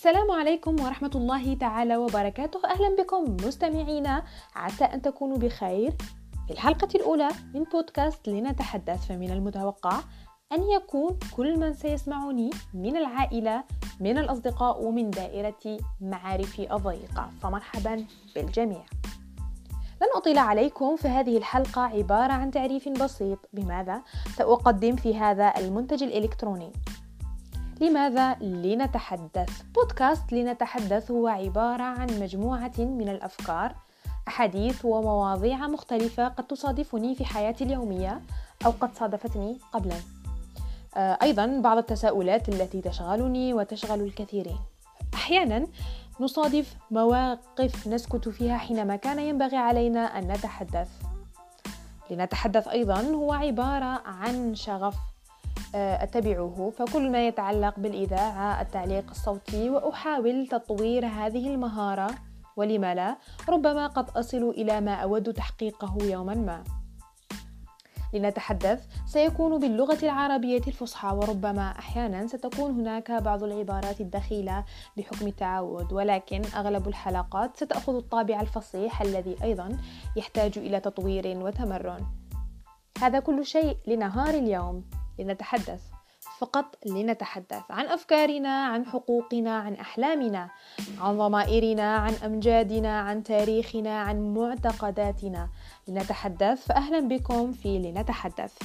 السلام عليكم ورحمة الله تعالى وبركاته. أهلا بكم مستمعينا عسى أن تكونوا بخير. في الحلقة الأولى من بودكاست لنتحدث فمن المتوقع أن يكون كل من سيسمعني من العائلة من الأصدقاء ومن دائرة معارفي الضيقة فمرحبا بالجميع. لن أطيل عليكم فهذه الحلقة عبارة عن تعريف بسيط بماذا سأقدم في هذا المنتج الإلكتروني. لماذا لنتحدث؟ بودكاست لنتحدث هو عبارة عن مجموعة من الأفكار أحاديث ومواضيع مختلفة قد تصادفني في حياتي اليومية أو قد صادفتني قبلا آه، أيضا بعض التساؤلات التي تشغلني وتشغل الكثيرين. أحيانا نصادف مواقف نسكت فيها حينما كان ينبغي علينا أن نتحدث. لنتحدث أيضا هو عبارة عن شغف أتبعه. فكل ما يتعلق بالإذاعة التعليق الصوتي وأحاول تطوير هذه المهارة. ولم لا؟ ربما قد أصل إلى ما أود تحقيقه يوما ما. لنتحدث سيكون باللغة العربية الفصحى وربما أحيانا ستكون هناك بعض العبارات الدخيلة بحكم التعود. ولكن أغلب الحلقات ستأخذ الطابع الفصيح الذي أيضا يحتاج إلى تطوير وتمرن. هذا كل شيء لنهار اليوم. لنتحدث. فقط لنتحدث عن أفكارنا عن حقوقنا عن أحلامنا عن ضمائرنا عن أمجادنا عن تاريخنا عن معتقداتنا. لنتحدث فاهلا بكم في لنتحدث.